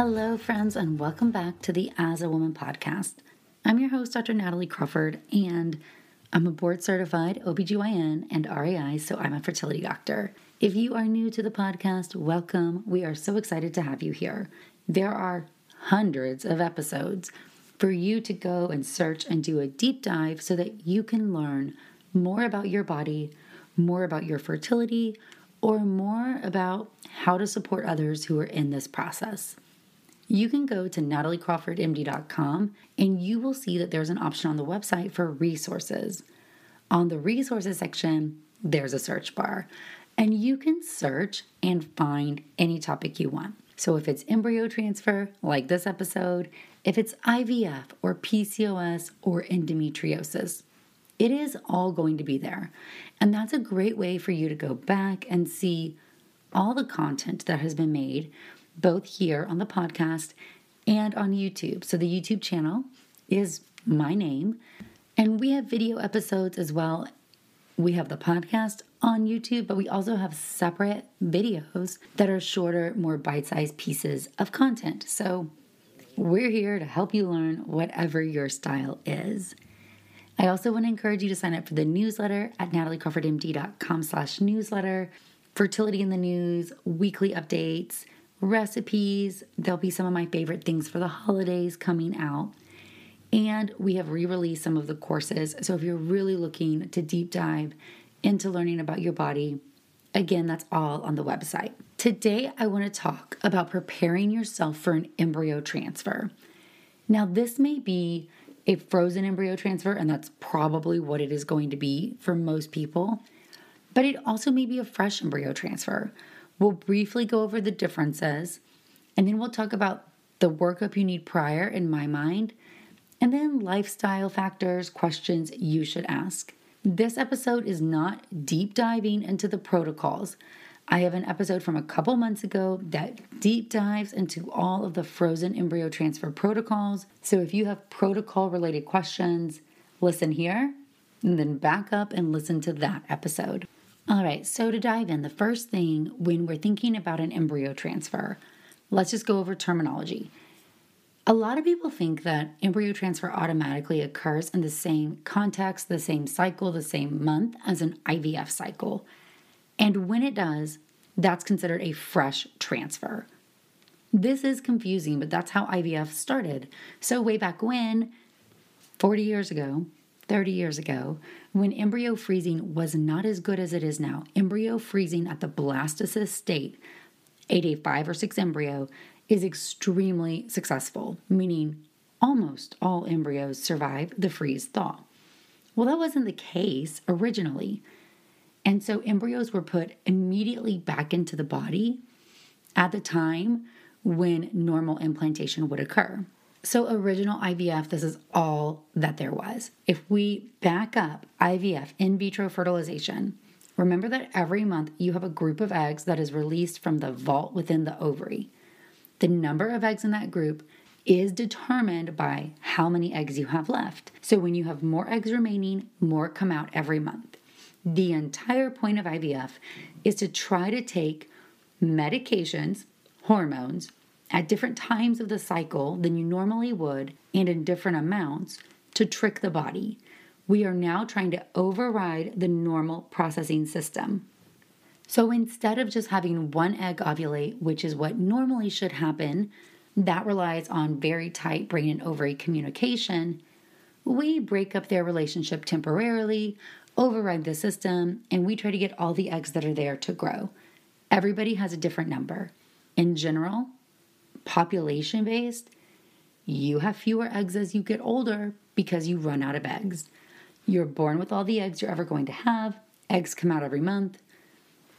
Hello, friends, and welcome back to the As a Woman podcast. I'm your host, Dr. Natalie Crawford, and I'm a board certified OBGYN and REI, so I'm a fertility doctor. If you are new to the podcast, welcome. We are so excited to have you here. There are hundreds of episodes for you to go and search and do a deep dive so that you can learn more about your body, more about your fertility, or more about how to support others who are in this process you can go to nataliecrawfordmd.com and you will see that there's an option on the website for resources. On the resources section, there's a search bar, and you can search and find any topic you want. So if it's embryo transfer, like this episode, if it's IVF or PCOS or endometriosis, it is all going to be there. And that's a great way for you to go back and see all the content that has been made both here on the podcast and on YouTube. So the YouTube channel is my name, and we have video episodes as well. We have the podcast on YouTube, but we also have separate videos that are shorter, more bite sized pieces of content. So we're here to help you learn whatever your style is. I also want to encourage you to sign up for the newsletter at nataliecrawfordmd.com slash newsletter, fertility in the news, weekly updates, recipes. There'll be some of my favorite things for the holidays coming out. And we have re released some of the courses. So if you're really looking to deep dive into learning about your body, again, that's all on the website. Today, I want to talk about preparing yourself for an embryo transfer. Now, this may be a frozen embryo transfer, and that's probably what it is going to be for most people, but it also may be a fresh embryo transfer We'll briefly go over the differences, and then we'll talk about the workup you need prior, in my mind, and then lifestyle factors, questions you should ask. This episode is not deep diving into the protocols. I have an episode from a couple months ago that deep dives into all of the frozen embryo transfer protocols. So if you have protocol related questions, listen here and then back up and listen to that episode. All right, so to dive in, the first thing when we're thinking about an embryo transfer, let's just go over terminology. A lot of people think that embryo transfer automatically occurs in the same context, the same cycle, the same month as an IVF cycle. And when it does, that's considered a fresh transfer. This is confusing, but that's how IVF started. So, way back when, 40 years ago, 30 years ago, when embryo freezing was not as good as it is now. Embryo freezing at the blastocyst state, a day 5 or 6 embryo, is extremely successful, meaning almost all embryos survive the freeze thaw. Well, that wasn't the case originally. And so embryos were put immediately back into the body at the time when normal implantation would occur. So, original IVF, this is all that there was. If we back up IVF, in vitro fertilization, remember that every month you have a group of eggs that is released from the vault within the ovary. The number of eggs in that group is determined by how many eggs you have left. So, when you have more eggs remaining, more come out every month. The entire point of IVF is to try to take medications, hormones, at different times of the cycle than you normally would and in different amounts to trick the body. we are now trying to override the normal processing system. So instead of just having one egg ovulate, which is what normally should happen, that relies on very tight brain and ovary communication, we break up their relationship temporarily, override the system, and we try to get all the eggs that are there to grow. Everybody has a different number. In general, population based, you have fewer eggs as you get older because you run out of eggs. You're born with all the eggs you're ever going to have. Eggs come out every month.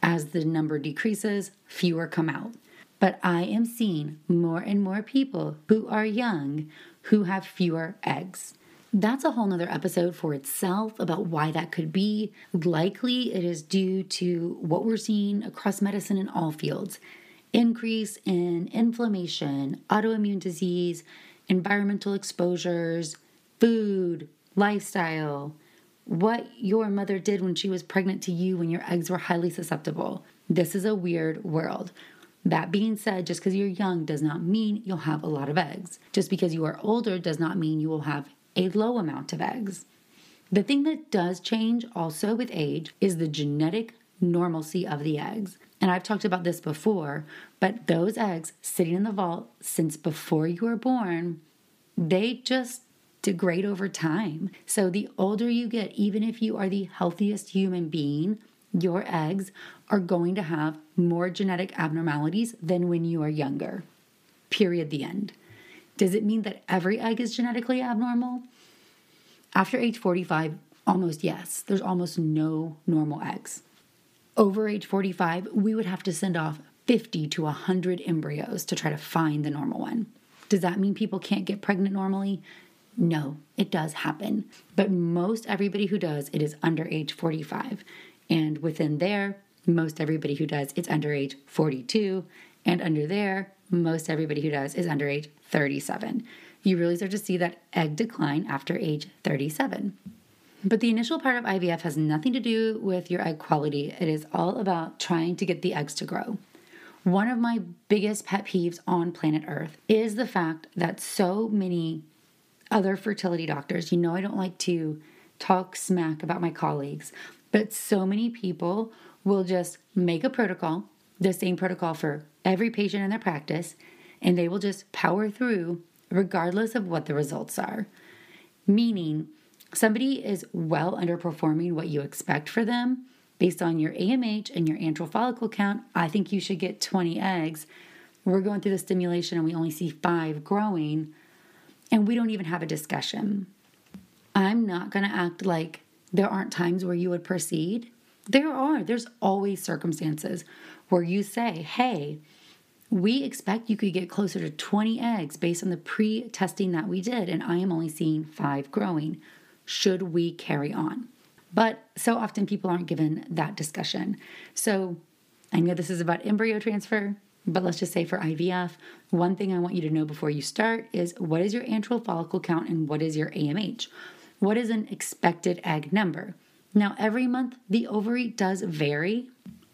As the number decreases, fewer come out. But I am seeing more and more people who are young who have fewer eggs. That's a whole nother episode for itself about why that could be. Likely it is due to what we're seeing across medicine in all fields increase in inflammation, autoimmune disease, environmental exposures, food, lifestyle, what your mother did when she was pregnant to you when your eggs were highly susceptible. This is a weird world. That being said, just because you're young does not mean you'll have a lot of eggs. Just because you are older does not mean you will have a low amount of eggs. The thing that does change also with age is the genetic normalcy of the eggs. And I've talked about this before, but those eggs sitting in the vault since before you were born, they just degrade over time. So the older you get, even if you are the healthiest human being, your eggs are going to have more genetic abnormalities than when you are younger. Period. The end. Does it mean that every egg is genetically abnormal? After age 45, almost yes. There's almost no normal eggs. Over age 45, we would have to send off 50 to 100 embryos to try to find the normal one. Does that mean people can't get pregnant normally? No, it does happen. But most everybody who does, it is under age 45. And within there, most everybody who does, it's under age 42. And under there, most everybody who does is under age 37. You really start to see that egg decline after age 37. But the initial part of IVF has nothing to do with your egg quality. It is all about trying to get the eggs to grow. One of my biggest pet peeves on planet Earth is the fact that so many other fertility doctors, you know, I don't like to talk smack about my colleagues, but so many people will just make a protocol, the same protocol for every patient in their practice, and they will just power through regardless of what the results are. Meaning, somebody is well underperforming what you expect for them based on your AMH and your antral follicle count. I think you should get 20 eggs. We're going through the stimulation and we only see five growing, and we don't even have a discussion. I'm not going to act like there aren't times where you would proceed. There are. There's always circumstances where you say, hey, we expect you could get closer to 20 eggs based on the pre testing that we did, and I am only seeing five growing. Should we carry on? But so often people aren't given that discussion. So I know this is about embryo transfer, but let's just say for IVF, one thing I want you to know before you start is what is your antral follicle count and what is your AMH? What is an expected egg number? Now, every month the ovary does vary.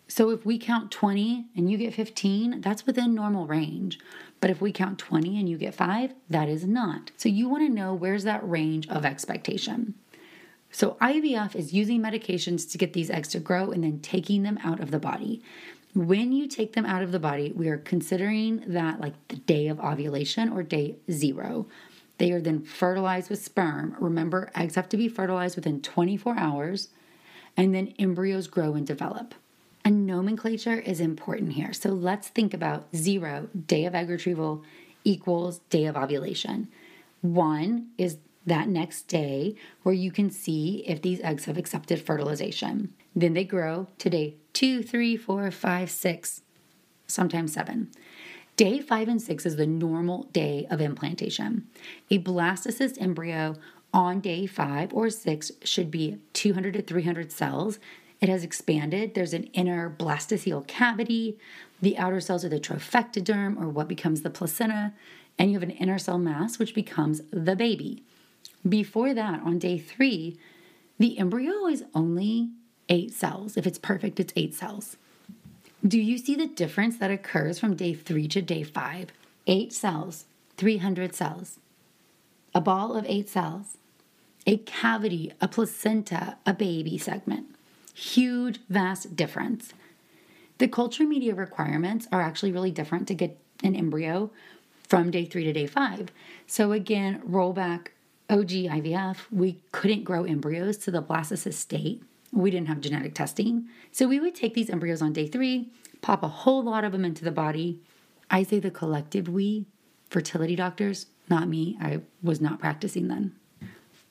So if we count 20 and you get 15, that's within normal range. But if we count 20 and you get 5, that is not. So you want to know where's that range of expectation. So IVF is using medications to get these eggs to grow and then taking them out of the body. When you take them out of the body, we are considering that like the day of ovulation or day zero. They are then fertilized with sperm. Remember, eggs have to be fertilized within 24 hours, and then embryos grow and develop. And nomenclature is important here. So let's think about zero, day of egg retrieval, equals day of ovulation. One is that next day where you can see if these eggs have accepted fertilization. Then they grow to day two, three, four, five, six, sometimes seven. Day five and six is the normal day of implantation. A blastocyst embryo on day five or six should be 200 to 300 cells. It has expanded. There's an inner blastocoel cavity. The outer cells are the trophectoderm, or what becomes the placenta, and you have an inner cell mass, which becomes the baby. Before that, on day three, the embryo is only eight cells. If it's perfect, it's eight cells. Do you see the difference that occurs from day three to day five? Eight cells, 300 cells. A ball of eight cells. a cavity, a placenta, a baby segment. Huge, vast difference. The culture media requirements are actually really different to get an embryo from day three to day five. So, again, roll back OG IVF, we couldn't grow embryos to the blastocyst state. We didn't have genetic testing. So, we would take these embryos on day three, pop a whole lot of them into the body. I say the collective we, fertility doctors, not me. I was not practicing then.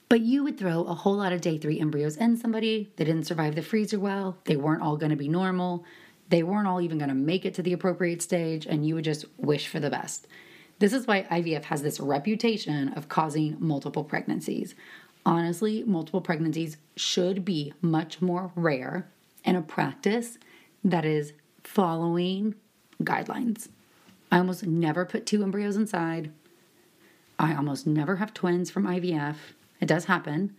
But you would throw a whole lot of day three embryos in somebody. They didn't survive the freezer well. They weren't all going to be normal. They weren't all even going to make it to the appropriate stage, and you would just wish for the best. This is why IVF has this reputation of causing multiple pregnancies. Honestly, multiple pregnancies should be much more rare in a practice that is following guidelines. I almost never put two embryos inside. I almost never have twins from IVF. It does happen,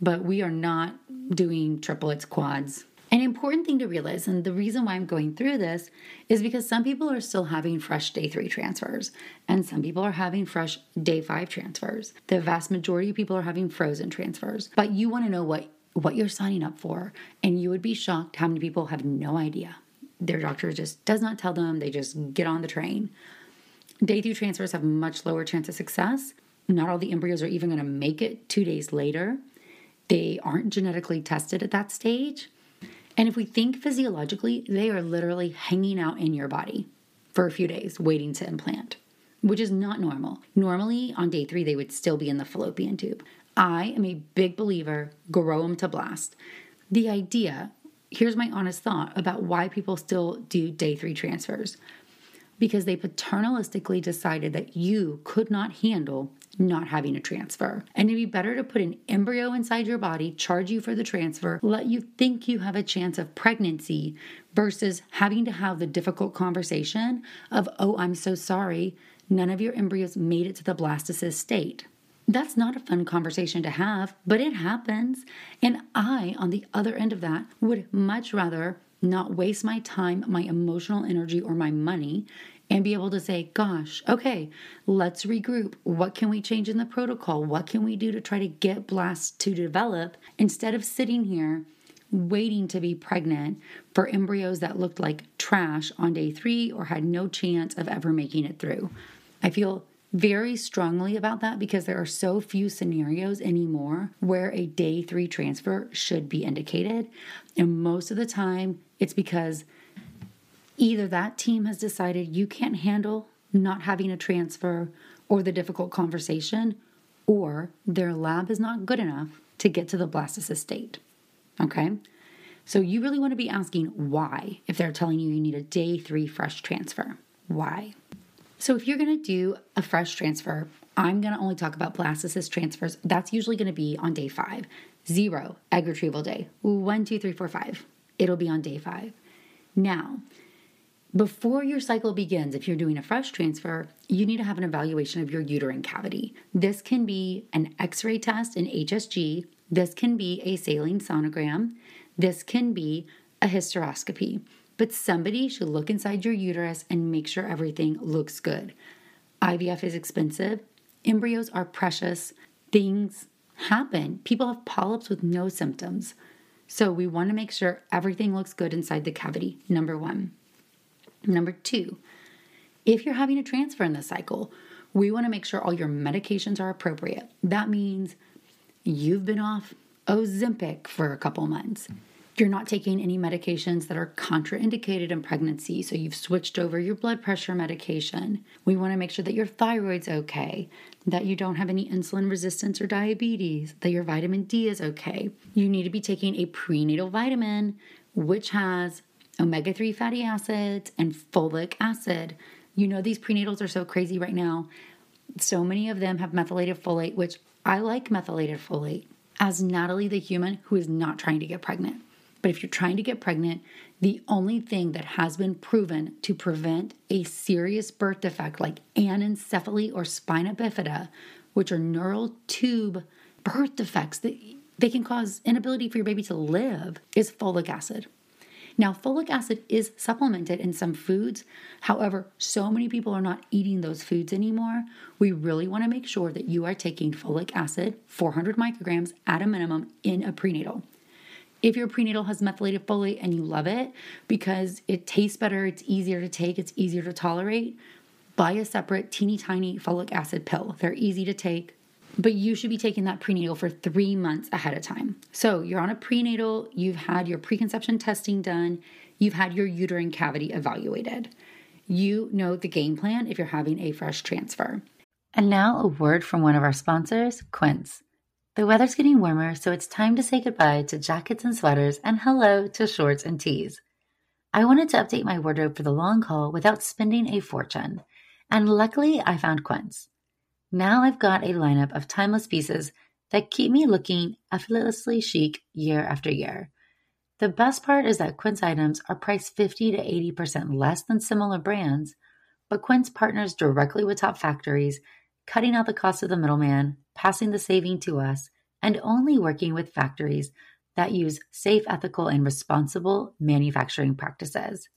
but we are not doing triplets, quads, an important thing to realize, and the reason why I'm going through this, is because some people are still having fresh day three transfers, and some people are having fresh day five transfers. The vast majority of people are having frozen transfers. But you want to know what, what you're signing up for, and you would be shocked how many people have no idea. Their doctor just does not tell them, they just get on the train. Day three transfers have much lower chance of success. Not all the embryos are even going to make it two days later. They aren't genetically tested at that stage. And if we think physiologically, they are literally hanging out in your body for a few days waiting to implant, which is not normal. Normally, on day three, they would still be in the fallopian tube. I am a big believer grow them to blast. The idea, here's my honest thought about why people still do day three transfers because they paternalistically decided that you could not handle not having a transfer. And it'd be better to put an embryo inside your body, charge you for the transfer, let you think you have a chance of pregnancy versus having to have the difficult conversation of, oh, I'm so sorry, none of your embryos made it to the blastocyst state. That's not a fun conversation to have, but it happens. And I, on the other end of that, would much rather not waste my time, my emotional energy, or my money and be able to say, gosh, okay, let's regroup. What can we change in the protocol? What can we do to try to get blast to develop instead of sitting here waiting to be pregnant for embryos that looked like trash on day three or had no chance of ever making it through? I feel very strongly about that because there are so few scenarios anymore where a day three transfer should be indicated. And most of the time, it's because Either that team has decided you can't handle not having a transfer or the difficult conversation, or their lab is not good enough to get to the blastocyst state. Okay? So you really want to be asking why if they're telling you you need a day three fresh transfer. Why? So if you're going to do a fresh transfer, I'm going to only talk about blastocyst transfers. That's usually going to be on day five. Zero, egg retrieval day. One, two, three, four, five. It'll be on day five. Now, before your cycle begins, if you're doing a fresh transfer, you need to have an evaluation of your uterine cavity. This can be an x ray test in HSG, this can be a saline sonogram, this can be a hysteroscopy. But somebody should look inside your uterus and make sure everything looks good. IVF is expensive, embryos are precious, things happen. People have polyps with no symptoms. So we want to make sure everything looks good inside the cavity, number one. Number two, if you're having a transfer in the cycle, we want to make sure all your medications are appropriate. That means you've been off Ozempic for a couple months. You're not taking any medications that are contraindicated in pregnancy, so you've switched over your blood pressure medication. We want to make sure that your thyroid's okay, that you don't have any insulin resistance or diabetes, that your vitamin D is okay. You need to be taking a prenatal vitamin, which has omega 3 fatty acids, and folic acid. You know, these prenatals are so crazy right now. So many of them have methylated folate, which I like methylated folate as Natalie the human who is not trying to get pregnant. But if you're trying to get pregnant, the only thing that has been proven to prevent a serious birth defect like anencephaly or spina bifida, which are neural tube birth defects that they can cause inability for your baby to live, is folic acid. Now, folic acid is supplemented in some foods. However, so many people are not eating those foods anymore. We really want to make sure that you are taking folic acid, 400 micrograms at a minimum, in a prenatal. If your prenatal has methylated folate and you love it because it tastes better, it's easier to take, it's easier to tolerate, buy a separate teeny tiny folic acid pill. They're easy to take, but you should be taking that prenatal for three months ahead of time. So you're on a prenatal, you've had your preconception testing done, you've had your uterine cavity evaluated. You know the game plan if you're having a fresh transfer. And now a word from one of our sponsors, Quince. The weather's getting warmer, so it's time to say goodbye to jackets and sweaters and hello to shorts and tees. I wanted to update my wardrobe for the long haul without spending a fortune, and luckily I found Quince. Now I've got a lineup of timeless pieces that keep me looking effortlessly chic year after year. The best part is that Quince items are priced 50 to 80% less than similar brands, but Quince partners directly with top factories, cutting out the cost of the middleman, passing the saving to us, and only working with factories that use safe, ethical, and responsible manufacturing practices.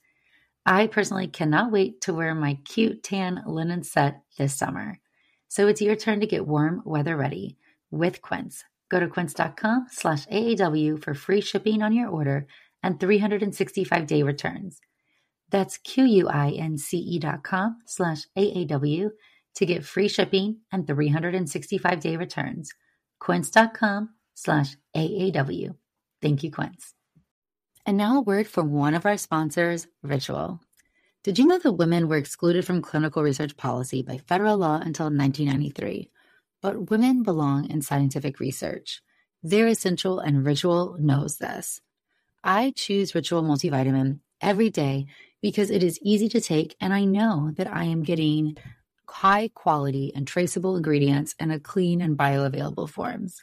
I personally cannot wait to wear my cute tan linen set this summer. So it's your turn to get warm weather ready with Quince. Go to quince.com slash AAW for free shipping on your order and 365 day returns. That's Q-U-I-N-C-E dot com slash AAW to get free shipping and 365 day returns. Quince.com slash AAW. Thank you, Quince. And now a word from one of our sponsors, Ritual. Did you know that women were excluded from clinical research policy by federal law until 1993? But women belong in scientific research. They're essential, and Ritual knows this. I choose Ritual multivitamin every day because it is easy to take, and I know that I am getting high quality and traceable ingredients in a clean and bioavailable forms.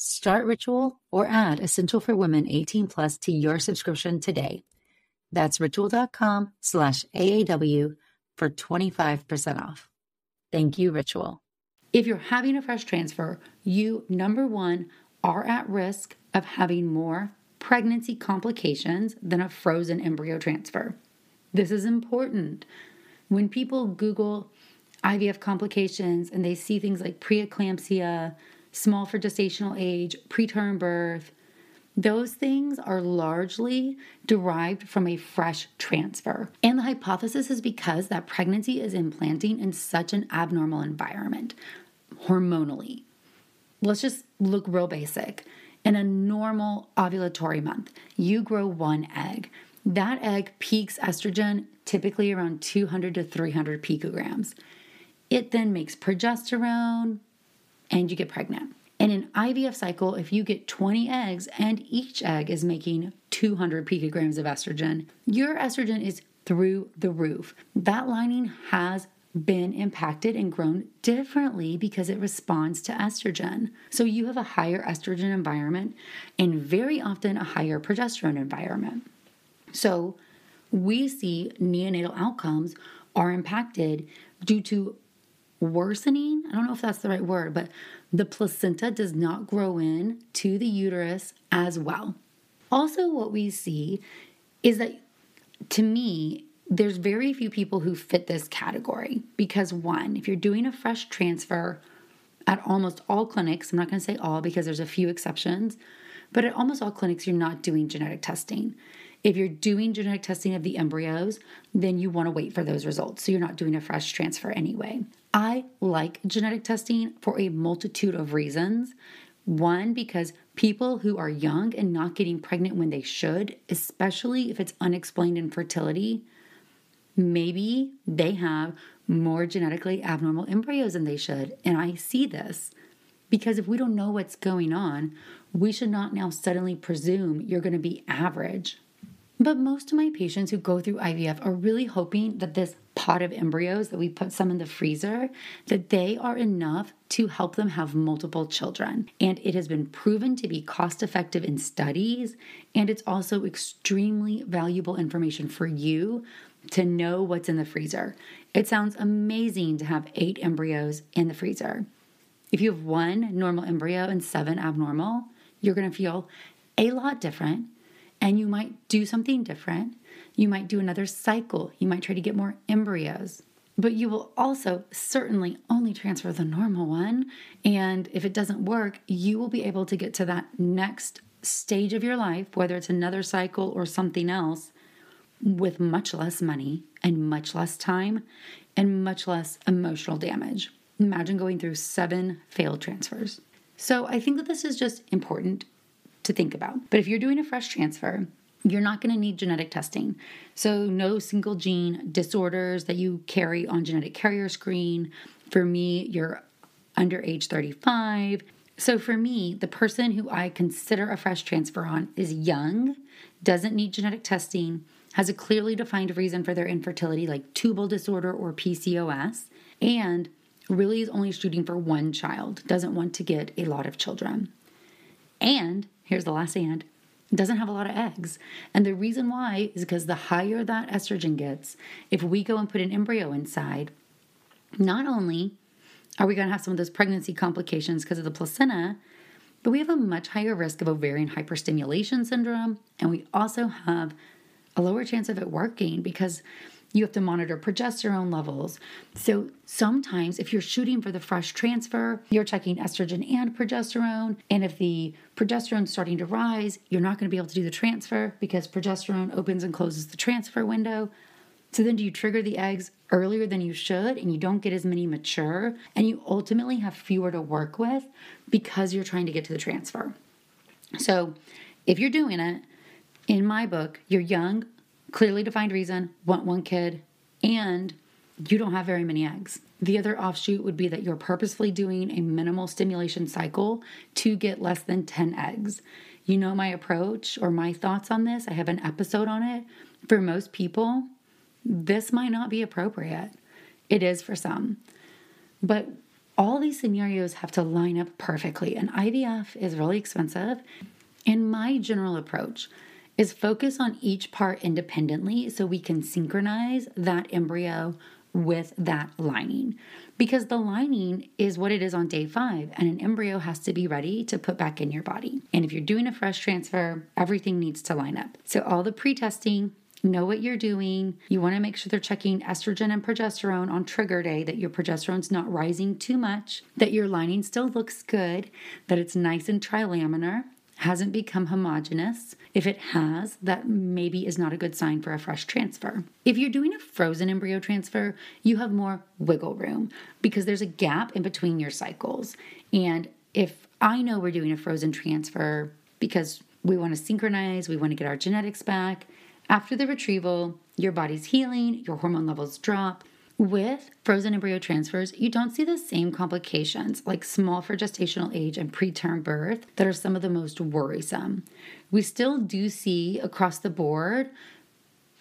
Start Ritual or add Essential for Women 18 Plus to your subscription today. That's ritual.com slash AAW for 25% off. Thank you, Ritual. If you're having a fresh transfer, you, number one, are at risk of having more pregnancy complications than a frozen embryo transfer. This is important. When people Google IVF complications and they see things like preeclampsia, small for gestational age, preterm birth, those things are largely derived from a fresh transfer. And the hypothesis is because that pregnancy is implanting in such an abnormal environment, hormonally. Let's just look real basic. In a normal ovulatory month, you grow one egg. That egg peaks estrogen typically around 200 to 300 picograms. It then makes progesterone and you get pregnant. In an IVF cycle, if you get 20 eggs and each egg is making 200 picograms of estrogen, your estrogen is through the roof. That lining has been impacted and grown differently because it responds to estrogen. So you have a higher estrogen environment and very often a higher progesterone environment. So we see neonatal outcomes are impacted due to worsening. I don't know if that's the right word, but the placenta does not grow in to the uterus as well. Also, what we see is that to me, there's very few people who fit this category because, one, if you're doing a fresh transfer at almost all clinics, I'm not going to say all because there's a few exceptions, but at almost all clinics, you're not doing genetic testing. If you're doing genetic testing of the embryos, then you want to wait for those results. So you're not doing a fresh transfer anyway. I like genetic testing for a multitude of reasons. One, because people who are young and not getting pregnant when they should, especially if it's unexplained infertility, maybe they have more genetically abnormal embryos than they should. And I see this because if we don't know what's going on, we should not now suddenly presume you're going to be average. But most of my patients who go through IVF are really hoping that this pot of embryos that we put some in the freezer that they are enough to help them have multiple children. And it has been proven to be cost effective in studies and it's also extremely valuable information for you to know what's in the freezer. It sounds amazing to have 8 embryos in the freezer. If you have one normal embryo and 7 abnormal, you're going to feel a lot different and you might do something different. You might do another cycle. You might try to get more embryos. But you will also certainly only transfer the normal one. And if it doesn't work, you will be able to get to that next stage of your life, whether it's another cycle or something else, with much less money and much less time and much less emotional damage. Imagine going through seven failed transfers. So I think that this is just important to think about. But if you're doing a fresh transfer, you're not going to need genetic testing. So, no single gene disorders that you carry on genetic carrier screen. For me, you're under age 35. So, for me, the person who I consider a fresh transfer on is young, doesn't need genetic testing, has a clearly defined reason for their infertility, like tubal disorder or PCOS, and really is only shooting for one child, doesn't want to get a lot of children. And here's the last and it doesn't have a lot of eggs. And the reason why is because the higher that estrogen gets, if we go and put an embryo inside, not only are we going to have some of those pregnancy complications because of the placenta, but we have a much higher risk of ovarian hyperstimulation syndrome. And we also have a lower chance of it working because you have to monitor progesterone levels. So sometimes, if you're shooting for the fresh transfer, you're checking estrogen and progesterone. And if the progesterone's starting to rise, you're not going to be able to do the transfer because progesterone opens and closes the transfer window. So then, do you trigger the eggs earlier than you should and you don't get as many mature and you ultimately have fewer to work with because you're trying to get to the transfer? So, if you're doing it, in my book, you're young, clearly defined reason, want one kid, and you don't have very many eggs. The other offshoot would be that you're purposefully doing a minimal stimulation cycle to get less than 10 eggs. You know my approach or my thoughts on this. I have an episode on it. For most people, this might not be appropriate. It is for some. But all these scenarios have to line up perfectly, and IVF is really expensive. And my general approach is focus on each part independently so we can synchronize that embryo with that lining because the lining is what it is on day five, and an embryo has to be ready to put back in your body. And if you're doing a fresh transfer, everything needs to line up. So, all the pre testing, know what you're doing. You want to make sure they're checking estrogen and progesterone on trigger day, that your progesterone's not rising too much, that your lining still looks good, that it's nice and trilaminar, hasn't become homogenous. If it has, that maybe is not a good sign for a fresh transfer. If you're doing a frozen embryo transfer, you have more wiggle room because there's a gap in between your cycles. And if I know we're doing a frozen transfer because we want to synchronize, we want to get our genetics back, after the retrieval, your body's healing, your hormone levels drop, with frozen embryo transfers, you don't see the same complications like small for gestational age and preterm birth that are some of the most worrisome. We still do see across the board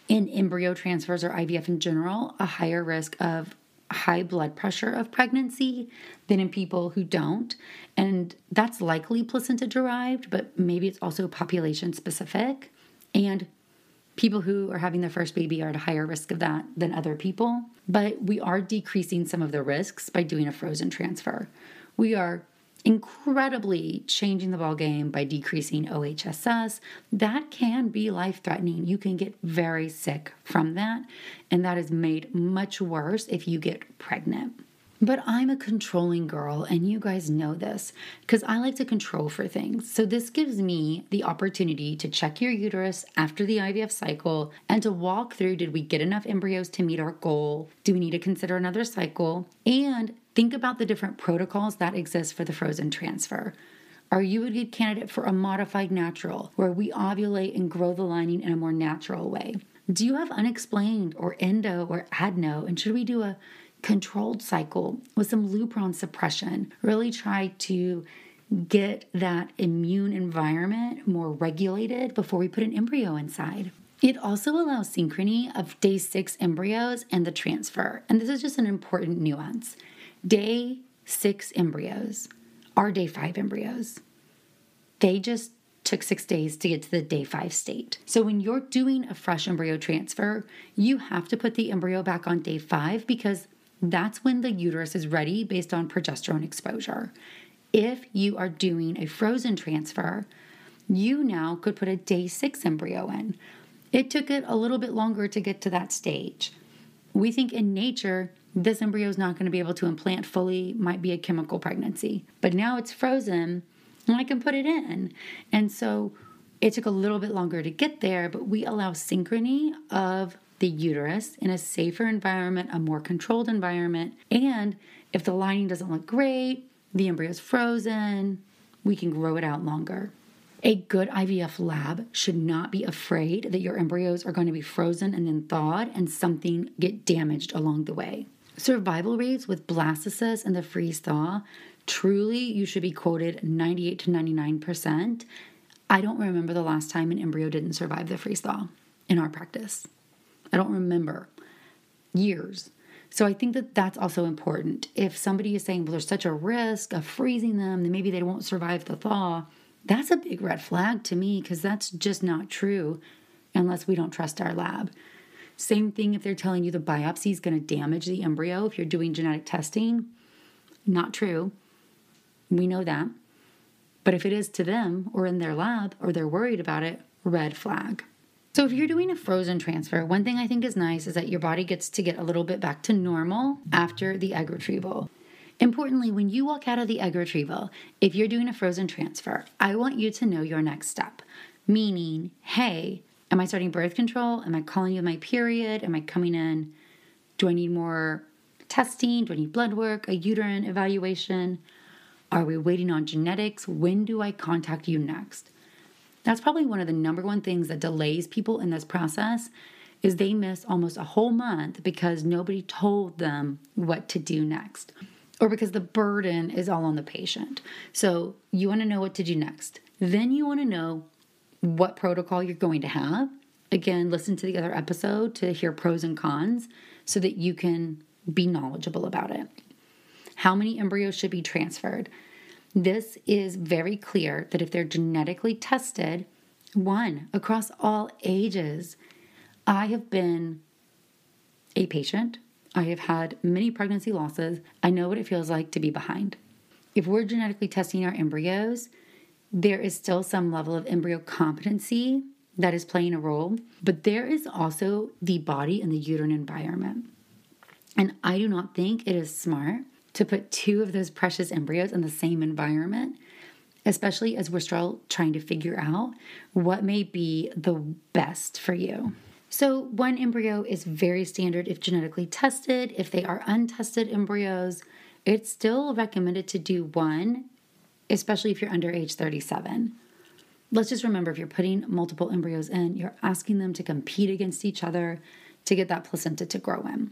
in embryo transfers or IVF in general a higher risk of high blood pressure of pregnancy than in people who don't. And that's likely placenta derived, but maybe it's also population specific. And people who are having their first baby are at a higher risk of that than other people. But we are decreasing some of the risks by doing a frozen transfer. We are incredibly changing the ball game by decreasing OHSS. That can be life threatening. You can get very sick from that, and that is made much worse if you get pregnant. But I'm a controlling girl, and you guys know this because I like to control for things. So, this gives me the opportunity to check your uterus after the IVF cycle and to walk through did we get enough embryos to meet our goal? Do we need to consider another cycle? And think about the different protocols that exist for the frozen transfer. Are you a good candidate for a modified natural where we ovulate and grow the lining in a more natural way? Do you have unexplained or endo or adeno? And should we do a controlled cycle with some Lupron suppression. Really try to get that immune environment more regulated before we put an embryo inside. It also allows synchrony of day six embryos and the transfer. And this is just an important nuance. Day six embryos are day five embryos. They just took six days to get to the day five state. So when you're doing a fresh embryo transfer, you have to put the embryo back on day five because that's when the uterus is ready based on progesterone exposure. If you are doing a frozen transfer, you now could put a day six embryo in. It took it a little bit longer to get to that stage. We think in nature, this embryo is not going to be able to implant fully, might be a chemical pregnancy. But now it's frozen and I can put it in. And so it took a little bit longer to get there, but we allow synchrony of the uterus in a safer environment, a more controlled environment. And if the lining doesn't look great, the embryo is frozen, we can grow it out longer. A good IVF lab should not be afraid that your embryos are going to be frozen and then thawed and something get damaged along the way. Survival rates with blastocysts and the freeze thaw, truly you should be quoted 98 to 99%. I don't remember the last time an embryo didn't survive the freeze thaw in our practice. I don't remember years. So I think that that's also important. If somebody is saying, well, there's such a risk of freezing them, then maybe they won't survive the thaw, that's a big red flag to me because that's just not true unless we don't trust our lab. Same thing if they're telling you the biopsy is going to damage the embryo if you're doing genetic testing. Not true. We know that. But if it is to them or in their lab or they're worried about it, red flag. So, if you're doing a frozen transfer, one thing I think is nice is that your body gets to get a little bit back to normal after the egg retrieval. Importantly, when you walk out of the egg retrieval, if you're doing a frozen transfer, I want you to know your next step. Meaning, hey, am I starting birth control? Am I calling you my period? Am I coming in? Do I need more testing? Do I need blood work? A uterine evaluation? Are we waiting on genetics? When do I contact you next? That's probably one of the number one things that delays people in this process is they miss almost a whole month because nobody told them what to do next or because the burden is all on the patient. So you want to know what to do next. Then you want to know what protocol you're going to have. Again, listen to the other episode to hear pros and cons so that you can be knowledgeable about it. How many embryos should be transferred? This is very clear that if they're genetically tested, one, across all ages, I have been a patient I have had many pregnancy losses. I know what it feels like to be behind. If we're genetically testing our embryos, there is still some level of embryo competency that is playing a role, but there is also the body and the uterine environment. And I do not think it is smart to put two of those precious embryos in the same environment, especially as we're still trying to figure out what may be the best for you. So, one embryo is very standard if genetically tested. If they are untested embryos, it's still recommended to do one, especially if you're under age 37. Let's just remember if you're putting multiple embryos in, you're asking them to compete against each other to get that placenta to grow in.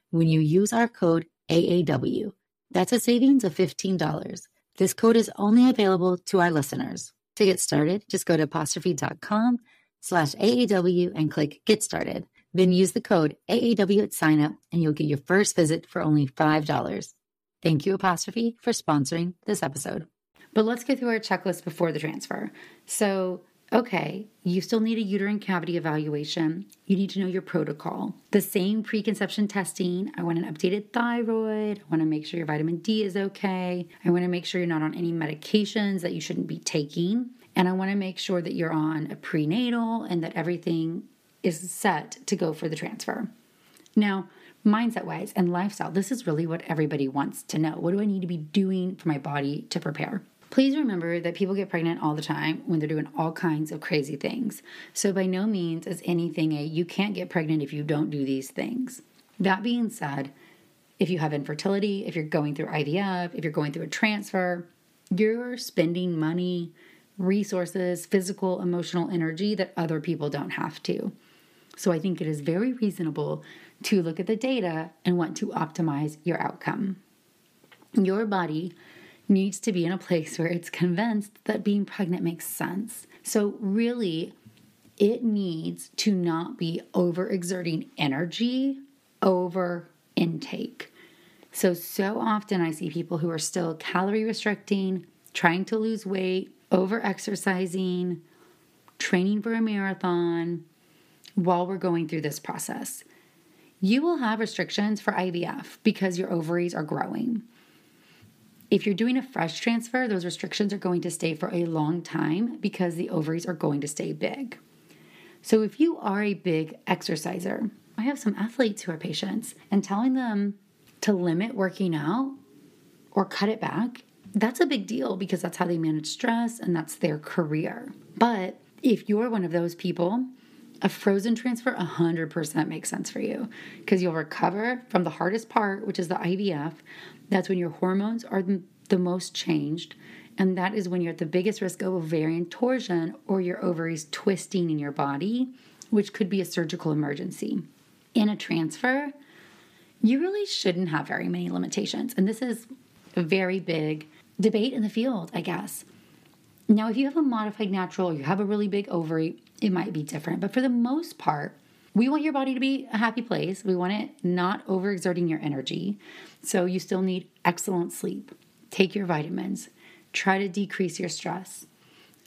when you use our code AAW. That's a savings of $15. This code is only available to our listeners. To get started, just go to apostrophe.com slash AAW and click Get Started. Then use the code AAW at signup and you'll get your first visit for only $5. Thank you, Apostrophe, for sponsoring this episode. But let's go through our checklist before the transfer. So, okay, you still need a uterine cavity evaluation. You need to know your protocol. The same preconception testing. I want an updated thyroid. I want to make sure your vitamin D is okay. I want to make sure you're not on any medications that you shouldn't be taking. And I want to make sure that you're on a prenatal and that everything is set to go for the transfer. Now, mindset wise and lifestyle, this is really what everybody wants to know. What do I need to be doing for my body to prepare? Please remember that people get pregnant all the time when they're doing all kinds of crazy things. So, by no means is anything a you can't get pregnant if you don't do these things. That being said, if you have infertility, if you're going through IVF, if you're going through a transfer, you're spending money, resources, physical, emotional energy that other people don't have to. So I think it is very reasonable to look at the data and want to optimize your outcome. Your body needs to be in a place where it's convinced that being pregnant makes sense. So, really, it needs to not be overexerting energy over intake. So, so often I see people who are still calorie restricting, trying to lose weight, over exercising, training for a marathon while we're going through this process. You will have restrictions for IVF because your ovaries are growing. If you're doing a fresh transfer, those restrictions are going to stay for a long time because the ovaries are going to stay big. So, if you are a big exerciser, I have some athletes who are patients and telling them to limit working out or cut it back, that's a big deal because that's how they manage stress and that's their career. But if you're one of those people, a frozen transfer 100% makes sense for you because you'll recover from the hardest part, which is the IVF, that's when your hormones are the most changed. And that is when you're at the biggest risk of ovarian torsion or your ovaries twisting in your body, which could be a surgical emergency. In a transfer, you really shouldn't have very many limitations. And this is a very big debate in the field, I guess. Now, if you have a modified natural you have a really big ovary, it might be different. But for the most part, we want your body to be a happy place. We want it not overexerting your energy. So you still need excellent sleep. Take your vitamins. Try to decrease your stress.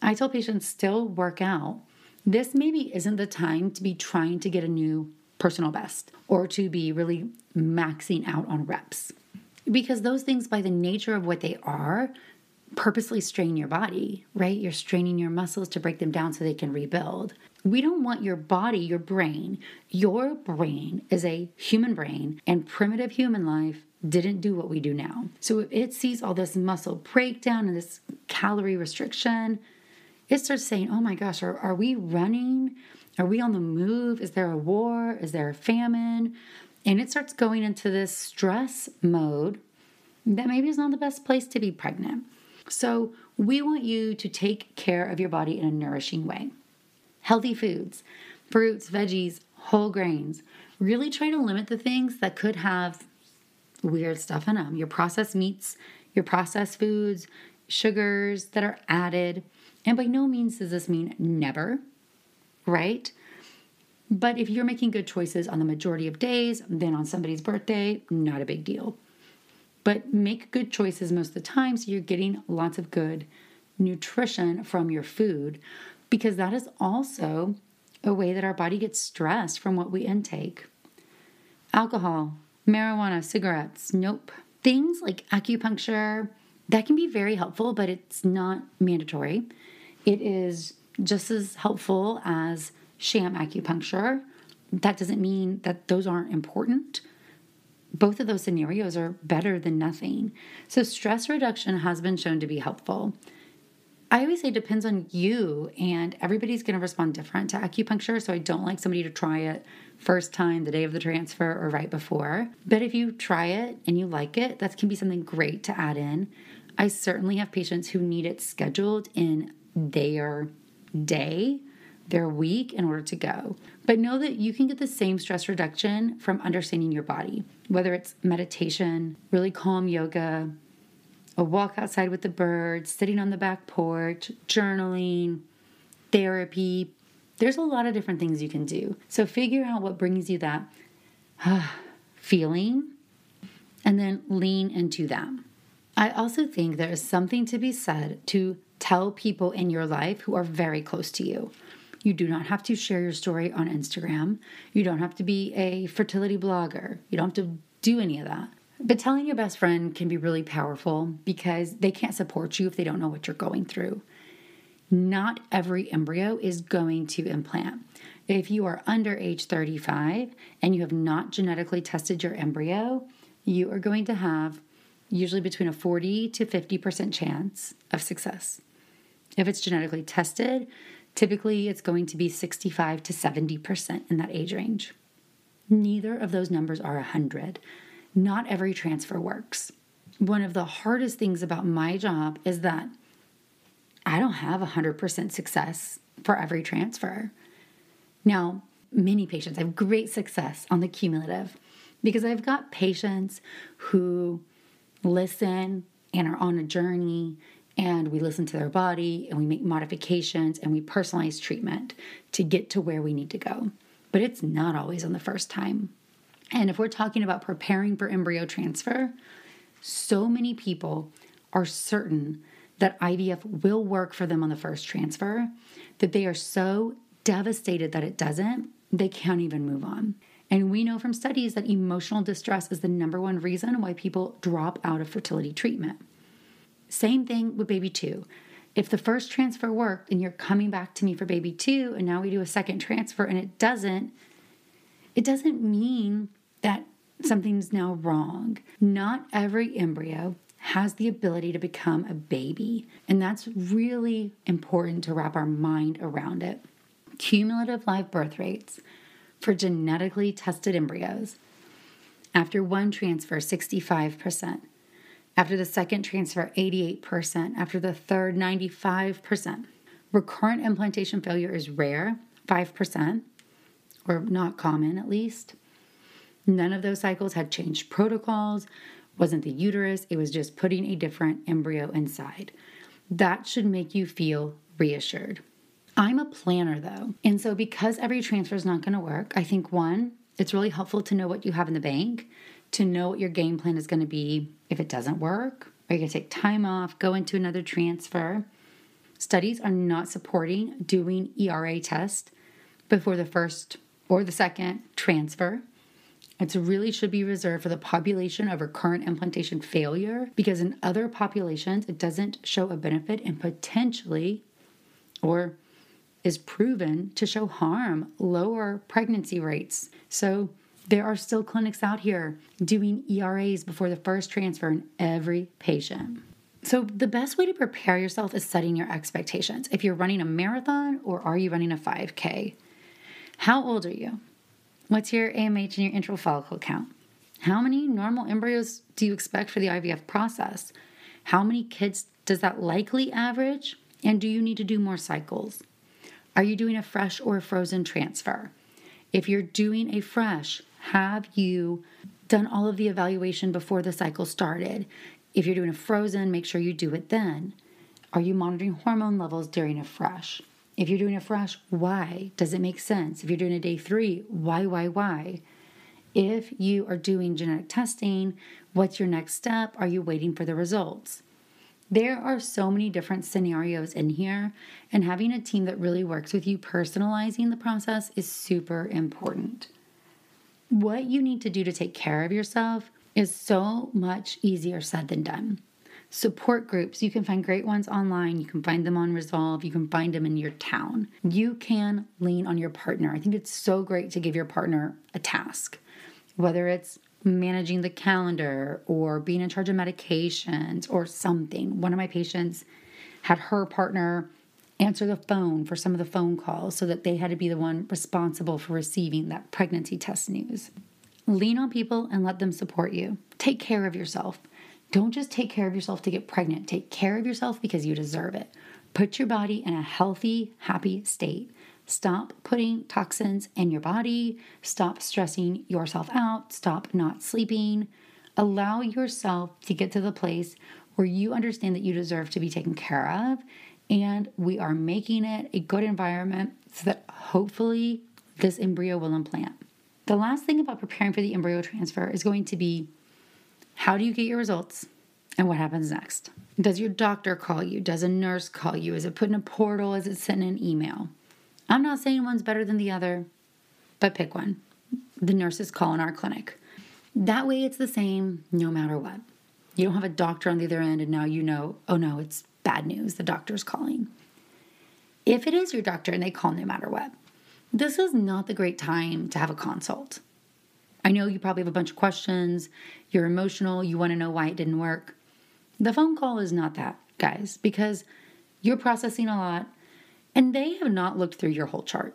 I tell patients still work out. This maybe isn't the time to be trying to get a new personal best or to be really maxing out on reps. Because those things, by the nature of what they are, purposely strain your body, right? You're straining your muscles to break them down so they can rebuild. We don't want your body, your brain. Your brain is a human brain, and primitive human life didn't do what we do now. So if it sees all this muscle breakdown and this calorie restriction, it starts saying, oh my gosh, are, are we running? Are we on the move? Is there a war? Is there a famine? And it starts going into this stress mode that maybe is not the best place to be pregnant. So, we want you to take care of your body in a nourishing way. Healthy foods, fruits, veggies, whole grains. Really try to limit the things that could have weird stuff in them. Your processed meats, your processed foods, sugars that are added. And by no means does this mean never, right? But if you're making good choices on the majority of days, then on somebody's birthday, not a big deal. But make good choices most of the time so you're getting lots of good nutrition from your food because that is also a way that our body gets stressed from what we intake. Alcohol, marijuana, cigarettes, nope. Things like acupuncture, that can be very helpful, but it's not mandatory. It is just as helpful as sham acupuncture. That doesn't mean that those aren't important, both of those scenarios are better than nothing. So, stress reduction has been shown to be helpful. I always say it depends on you, and everybody's going to respond different to acupuncture. So, I don't like somebody to try it first time, the day of the transfer, or right before. But if you try it and you like it, that can be something great to add in. I certainly have patients who need it scheduled in their day their week in order to go. But know that you can get the same stress reduction from understanding your body, whether it's meditation, really calm yoga, a walk outside with the birds, sitting on the back porch, journaling, therapy. There's a lot of different things you can do. So figure out what brings you that ah, feeling and then lean into that. I also think there is something to be said to Tell people in your life who are very close to you. You do not have to share your story on Instagram. You don't have to be a fertility blogger. You don't have to do any of that. But telling your best friend can be really powerful because they can't support you if they don't know what you're going through. Not every embryo is going to implant. If you are under age 35 and you have not genetically tested your embryo, you are going to have usually between a 40 to 50% chance of success. If it's genetically tested, typically it's going to be 65 to 70% in that age range. Neither of those numbers are 100. Not every transfer works. One of the hardest things about my job is that I don't have 100% success for every transfer. Now, many patients have great success on the cumulative because I've got patients who listen and are on a journey and we listen to their body and we make modifications and we personalize treatment to get to where we need to go. But it's not always on the first time. And if we're talking about preparing for embryo transfer, so many people are certain that IVF will work for them on the first transfer that they are so devastated that it doesn't, they can't even move on. And we know from studies that emotional distress is the number one reason why people drop out of fertility treatment. Same thing with baby two. If the first transfer worked and you're coming back to me for baby two, and now we do a second transfer and it doesn't, it doesn't mean that something's now wrong. Not every embryo has the ability to become a baby. And that's really important to wrap our mind around it. Cumulative live birth rates for genetically tested embryos. After one transfer, 65%. After the second transfer, 88%. After the third, 95%. Recurrent implantation failure is rare, 5%, or not common at least. None of those cycles had changed protocols, wasn't the uterus, it was just putting a different embryo inside. That should make you feel reassured. I'm a planner though. And so, because every transfer is not to work, I think one, it's really helpful to know what you have in the bank, to know what your game plan is going to be if it doesn't work. Are you going to take time off, go into another transfer? Studies are not supporting doing ERA test before the first or the second transfer. It really should be reserved for the population of recurrent implantation failure because in other populations it doesn't show a benefit and potentially or is proven to show harm, lower pregnancy rates. So there are still clinics out here doing ERAs before the first transfer in every patient. So, the best way to prepare yourself is setting your expectations. If you're running a marathon or are you running a 5K? How old are you? What's your AMH and your antral follicle count? How many normal embryos do you expect for the IVF process? How many kids does that likely average? And do you need to do more cycles? Are you doing a fresh or a frozen transfer? If you're doing a fresh, have you done all of the evaluation before the cycle started? If you're doing a frozen, make sure you do it then. Are you monitoring hormone levels during a fresh? If you're doing a fresh, why? Does it make sense? If you're doing a day three, why, why, why? If you are doing genetic testing, what's your next step? Are you waiting for the results? There are so many different scenarios in here, and having a team that really works with you personalizing the process is super important. What you need to do to take care of yourself is so much easier said than done. Support groups, you can find great ones online. You can find them on Resolve. You can find them in your town. You can lean on your partner. I think it's so great to give your partner a task, whether it's managing the calendar or being in charge of medications or something. One of my patients had her partner answer the phone for some of the phone calls so that they had to be the one responsible for receiving that pregnancy test news. Lean on people and let them support you. Take care of yourself. Don't just take care of yourself to get pregnant. Take care of yourself because you deserve it. Put your body in a healthy, happy state. Stop putting toxins in your body. Stop stressing yourself out. Stop not sleeping. Allow yourself to get to the place where you understand that you deserve to be taken care of. And we are making it a good environment so that hopefully this embryo will implant. The last thing about preparing for the embryo transfer is going to be how do you get your results? And what happens next? Does your doctor call you? Does a nurse call you? Is it put in a portal? Is it sent in an email? I'm not saying one's better than the other, but pick one. The nurses call in our clinic. That way it's the same no matter what. You don't have a doctor on the other end and now you know, oh no, it's bad news. The doctor's calling. If it is your doctor and they call no matter what, this is not the great time to have a consult. I know you probably have a bunch of questions, you're emotional, you want to know why it didn't work. The phone call is not that, guys, because you're processing a lot and they have not looked through your whole chart.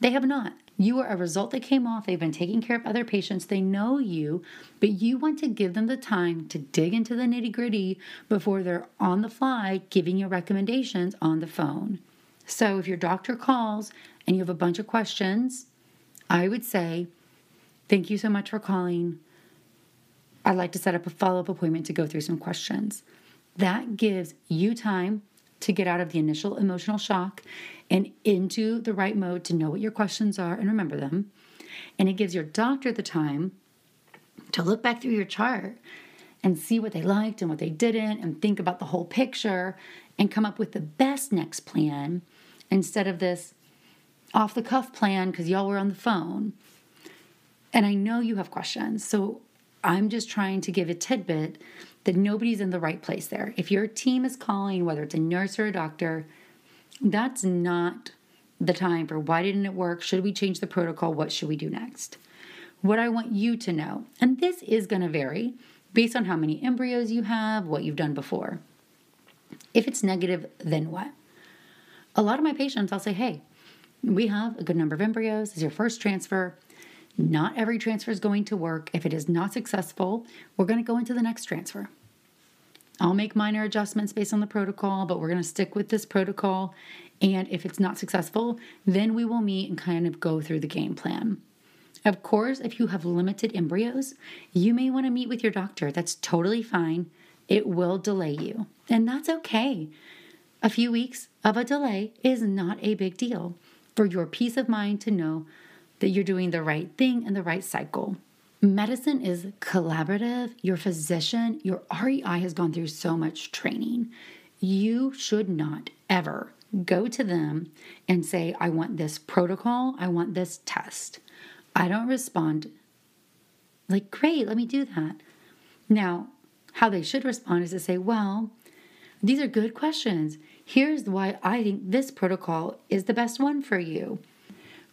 They have not. You are a result that came off. They've been taking care of other patients. They know you, but you want to give them the time to dig into the nitty gritty before they're on the fly giving you recommendations on the phone. So if your doctor calls and you have a bunch of questions, I would say, Thank you so much for calling. I'd like to set up a follow up appointment to go through some questions. That gives you time to get out of the initial emotional shock and into the right mode to know what your questions are and remember them. And it gives your doctor the time to look back through your chart and see what they liked and what they didn't and think about the whole picture and come up with the best next plan instead of this off the cuff plan because y'all were on the phone. And I know you have questions. So I'm just trying to give a tidbit that nobody's in the right place there. If your team is calling, whether it's a nurse or a doctor, that's not the time for why didn't it work? Should we change the protocol? What should we do next? What I want you to know, and this is going to vary based on how many embryos you have, what you've done before. If it's negative, then what? A lot of my patients, I'll say, hey, we have a good number of embryos. This is your first transfer. Not every transfer is going to work. If it is not successful, we're going to go into the next transfer. I'll make minor adjustments based on the protocol, but we're going to stick with this protocol. And if it's not successful, then we will meet and kind of go through the game plan. Of course, if you have limited embryos, you may want to meet with your doctor. That's totally fine. It will delay you, and that's okay. A few weeks of a delay is not a big deal for your peace of mind to know that you're doing the right thing in the right cycle. Medicine is collaborative. Your physician, your REI has gone through so much training. You should not ever go to them and say, I want this protocol, I want this test. I don't respond like, great, let me do that. Now, how they should respond is to say, well, these are good questions. Here's why I think this protocol is the best one for you.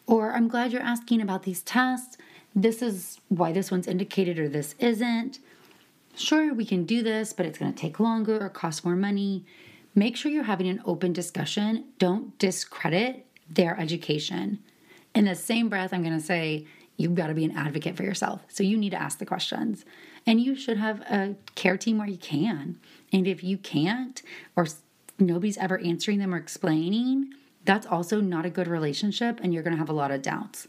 Or I'm glad you're asking about these tests. This is why this one's indicated or this isn't. Sure, we can do this, but it's going to take longer or cost more money. Make sure you're having an open discussion. Don't discredit their education. In the same breath, I'm going to say, you've got to be an advocate for yourself. So you need to ask the questions. And you should have a care team where you can. And if you can't, or nobody's ever answering them or explaining, that's also not a good relationship and you're going to have a lot of doubts.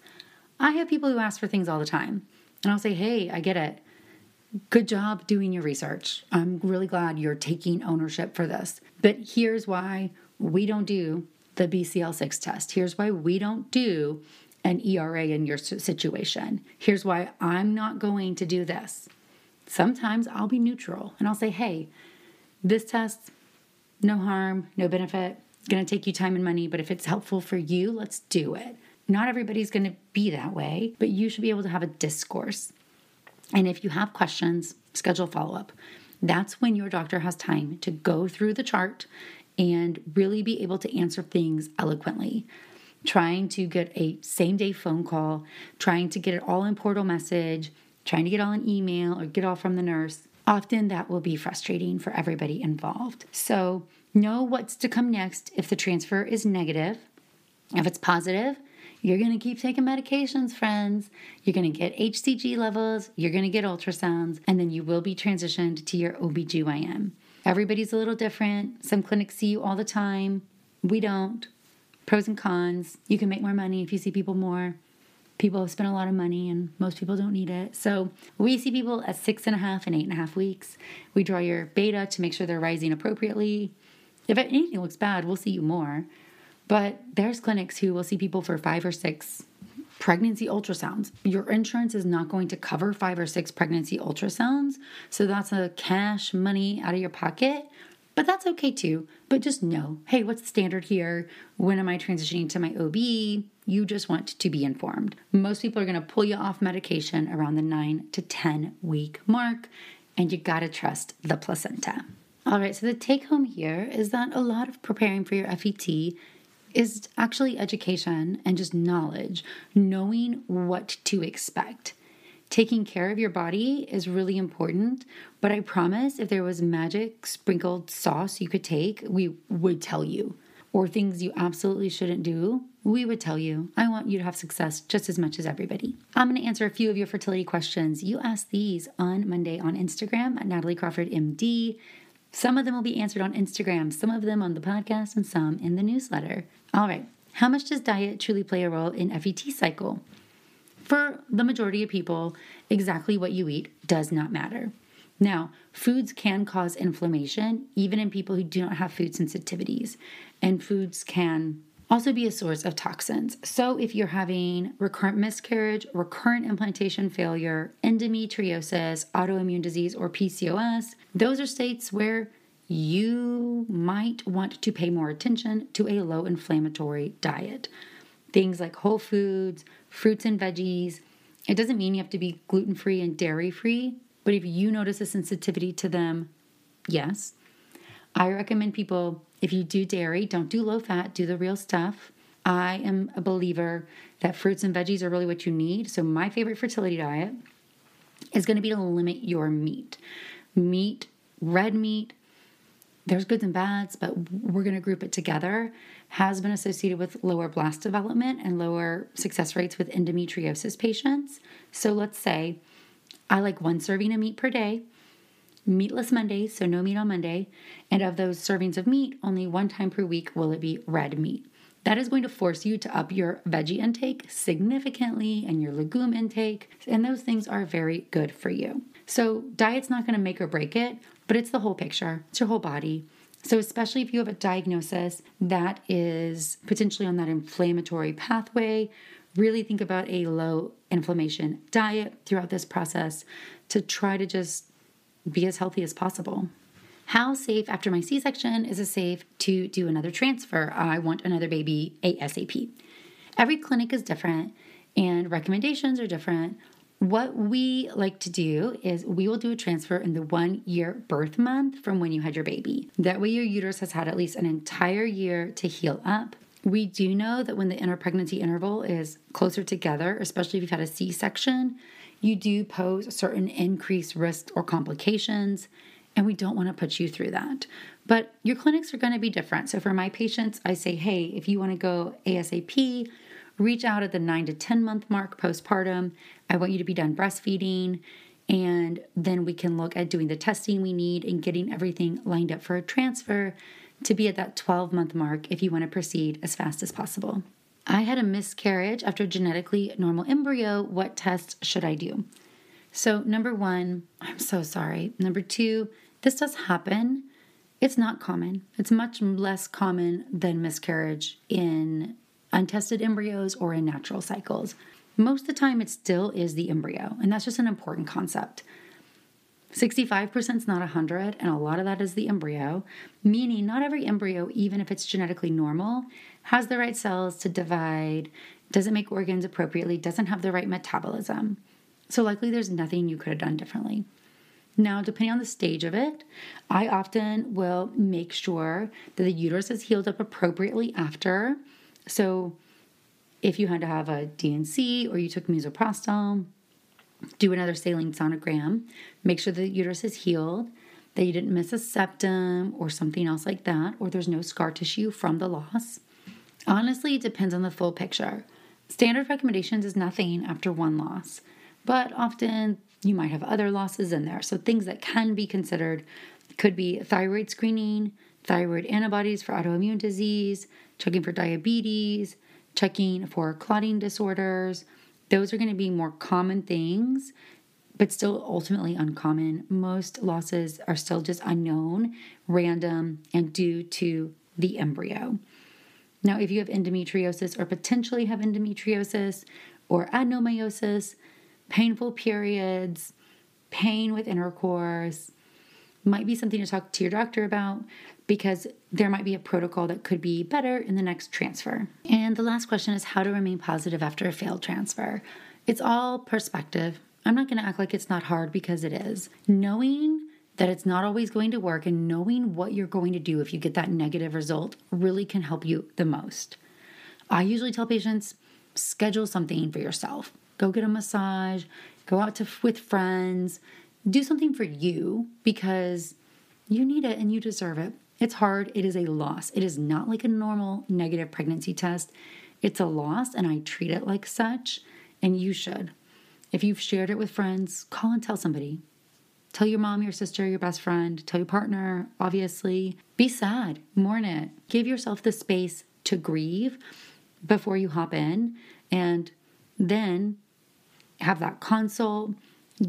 I have people who ask for things all the time, and I'll say, hey, I get it. Good job doing your research. I'm really glad you're taking ownership for this. But here's why we don't do the BCL6 test. Here's why we don't do an ERA in your situation. Here's why I'm not going to do this. Sometimes I'll be neutral and I'll say, hey, this test, no harm, no benefit It's going to take you time and money, but if it's helpful for you, let's do it. Not everybody's going to be that way, but you should be able to have a discourse. And if you have questions, schedule follow up. That's when your doctor has time to go through the chart and really be able to answer things eloquently. Trying to get a same day phone call, trying to get it all in portal message, trying to get all in email or get all from the nurse, often that will be frustrating for everybody involved. So Know what's to come next if the transfer is negative. If it's positive, you're going to keep taking medications, friends. You're going to get HCG levels, you're going to get ultrasounds, and then you will be transitioned to your OBGYN. Everybody's a little different. Some clinics see you all the time. We don't. Pros and cons. You can make more money if you see people more. People have spent a lot of money and most people don't need it. So we see people at six and a half and eight and a half weeks. We draw your beta to make sure they're rising appropriately. If anything looks bad, we'll see you more. But there's clinics who will see people for five or six pregnancy ultrasounds. Your insurance is not going to cover five or six pregnancy ultrasounds. So that's a cash money out of your pocket. But that's okay too. But just know hey, what's the standard here? When am I transitioning to my OB? You just want to be informed. Most people are to pull you off medication around the nine to 10 week mark, and you got to trust the placenta. All right, so the take home here is that a lot of preparing for your FET is actually education and just knowledge, knowing what to expect. Taking care of your body is really important, but I promise if there was magic sprinkled sauce you could take, we would tell you. Or things you absolutely shouldn't do, we would tell you. I want you to have success just as much as everybody. I'm going to answer a few of your fertility questions. You asked these on Monday on Instagram at Natalie Crawford MD. Some of them will be answered on Instagram, some of them on the podcast, and some in the newsletter. All right, how much does diet truly play a role in FET cycle? For the majority of people, exactly what you eat does not matter. Now, foods can cause inflammation even in people who do not have food sensitivities, and foods can also be a source of toxins. So, if you're having recurrent miscarriage, recurrent implantation failure, endometriosis, autoimmune disease, or PCOS, those are states where you might want to pay more attention to a low inflammatory diet. Things like whole foods, fruits and veggies. It doesn't mean you have to be gluten free and dairy free, but if you notice a sensitivity to them, yes. I recommend people if you do dairy, don't do low fat, do the real stuff. I am a believer that fruits and veggies are really what you need. So, my favorite fertility diet is going to be to limit your meat. Meat, red meat, there's goods and bads, but we're going to group it together, has been associated with lower blast development and lower success rates with endometriosis patients. So, let's say I like one serving of meat per day meatless Mondays, so no meat on Monday. And of those servings of meat, only one time per week will it be red meat. That is going to force you to up your veggie intake significantly and your legume intake, and those things are very good for you. So, diet's not going to make or break it, but it's the whole picture, it's your whole body. So, especially if you have a diagnosis that is potentially on that inflammatory pathway, really think about a low inflammation diet throughout this process to try to just be as healthy as possible. How safe after my C section is it safe to do another transfer? I want another baby ASAP. Every clinic is different and recommendations are different. What we like to do is we will do a transfer in the one year birth month from when you had your baby. That way, your uterus has had at least an entire year to heal up. We do know that when the inter pregnancy interval is closer together, especially if you've had a C section, you do pose certain increased risks or complications, and we don't want to put you through that. But your clinics are going to be different. So for my patients, I say, hey, if you want to go ASAP, reach out at the nine to 10 month mark postpartum. I want you to be done breastfeeding. And then we can look at doing the testing we need and getting everything lined up for a transfer to be at that 12 month mark if you want to proceed as fast as possible. I had a miscarriage after a genetically normal embryo. What tests should I do? So, number one, I'm so sorry. Number two, this does happen. It's not common. It's much less common than miscarriage in untested embryos or in natural cycles. Most of the time, it still is the embryo, and that's just an important concept. 65% is not 100, and a lot of that is the embryo, meaning not every embryo, even if it's genetically normal, has the right cells to divide, doesn't make organs appropriately, doesn't have the right metabolism. So, likely there's nothing you could have done differently. Now, depending on the stage of it, I often will make sure that the uterus is healed up appropriately after. So, if you had to have a D&C or you took misoprostol, do another saline sonogram, make sure the uterus is healed, that you didn't miss a septum or something else like that, or there's no scar tissue from the loss. Honestly, it depends on the full picture. Standard recommendations is nothing after one loss, but often you might have other losses in there. So, things that can be considered could be thyroid screening, thyroid antibodies for autoimmune disease, checking for diabetes, checking for clotting disorders. Those are going to be more common things, but still ultimately uncommon. Most losses are still just unknown, random, and due to the embryo. Now, if you have endometriosis or potentially have endometriosis, or adenomyosis, painful periods, pain with intercourse, might be something to talk to your doctor about because there might be a protocol that could be better in the next transfer. And the last question is how to remain positive after a failed transfer. It's all perspective. I'm not going to act like it's not hard because it is. Knowing that it's not always going to work and knowing what you're going to do if you get that negative result really can help you the most. I usually tell patients schedule something for yourself. Go get a massage, go out to with friends, do something for you because you need it and you deserve it. It's hard, it is a loss. It is not like a normal negative pregnancy test. It's a loss and I treat it like such and you should. If you've shared it with friends, call and tell somebody. Tell your mom, your sister, your best friend, tell your partner, obviously. Be sad, mourn it. Give yourself the space to grieve before you hop in and then have that consult,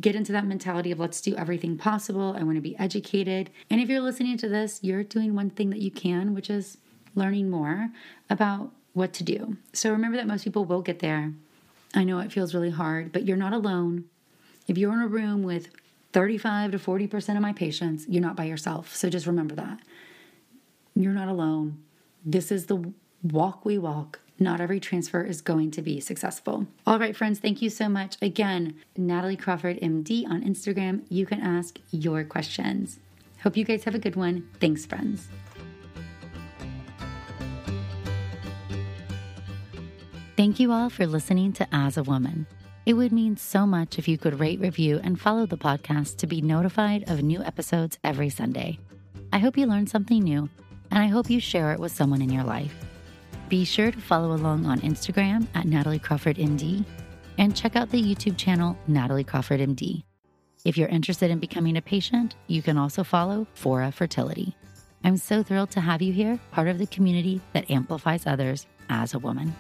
get into that mentality of let's do everything possible. I want to be educated. And if you're listening to this, you're doing one thing that you can, which is learning more about what to do. So remember that most people will get there. I know it feels really hard, but you're not alone. If you're in a room with 35 to 40% of my patients, you're not by yourself. So just remember that. You're not alone. This is the walk we walk not every transfer is going to be successful. All right, friends, thank you so much. Again, Natalie Crawford, MD on Instagram. You can ask your questions. Hope you guys have a good one. Thanks, friends. Thank you all for listening to As a Woman. It would mean so much if you could rate, review, and follow the podcast to be notified of new episodes every Sunday. I hope you learned something new, and I hope you share it with someone in your life. Be sure to follow along on Instagram at Natalie Crawford MD and check out the YouTube channel Natalie Crawford MD. If you're interested in becoming a patient, you can also follow Fora Fertility. I'm so thrilled to have you here, part of the community that amplifies others as a woman.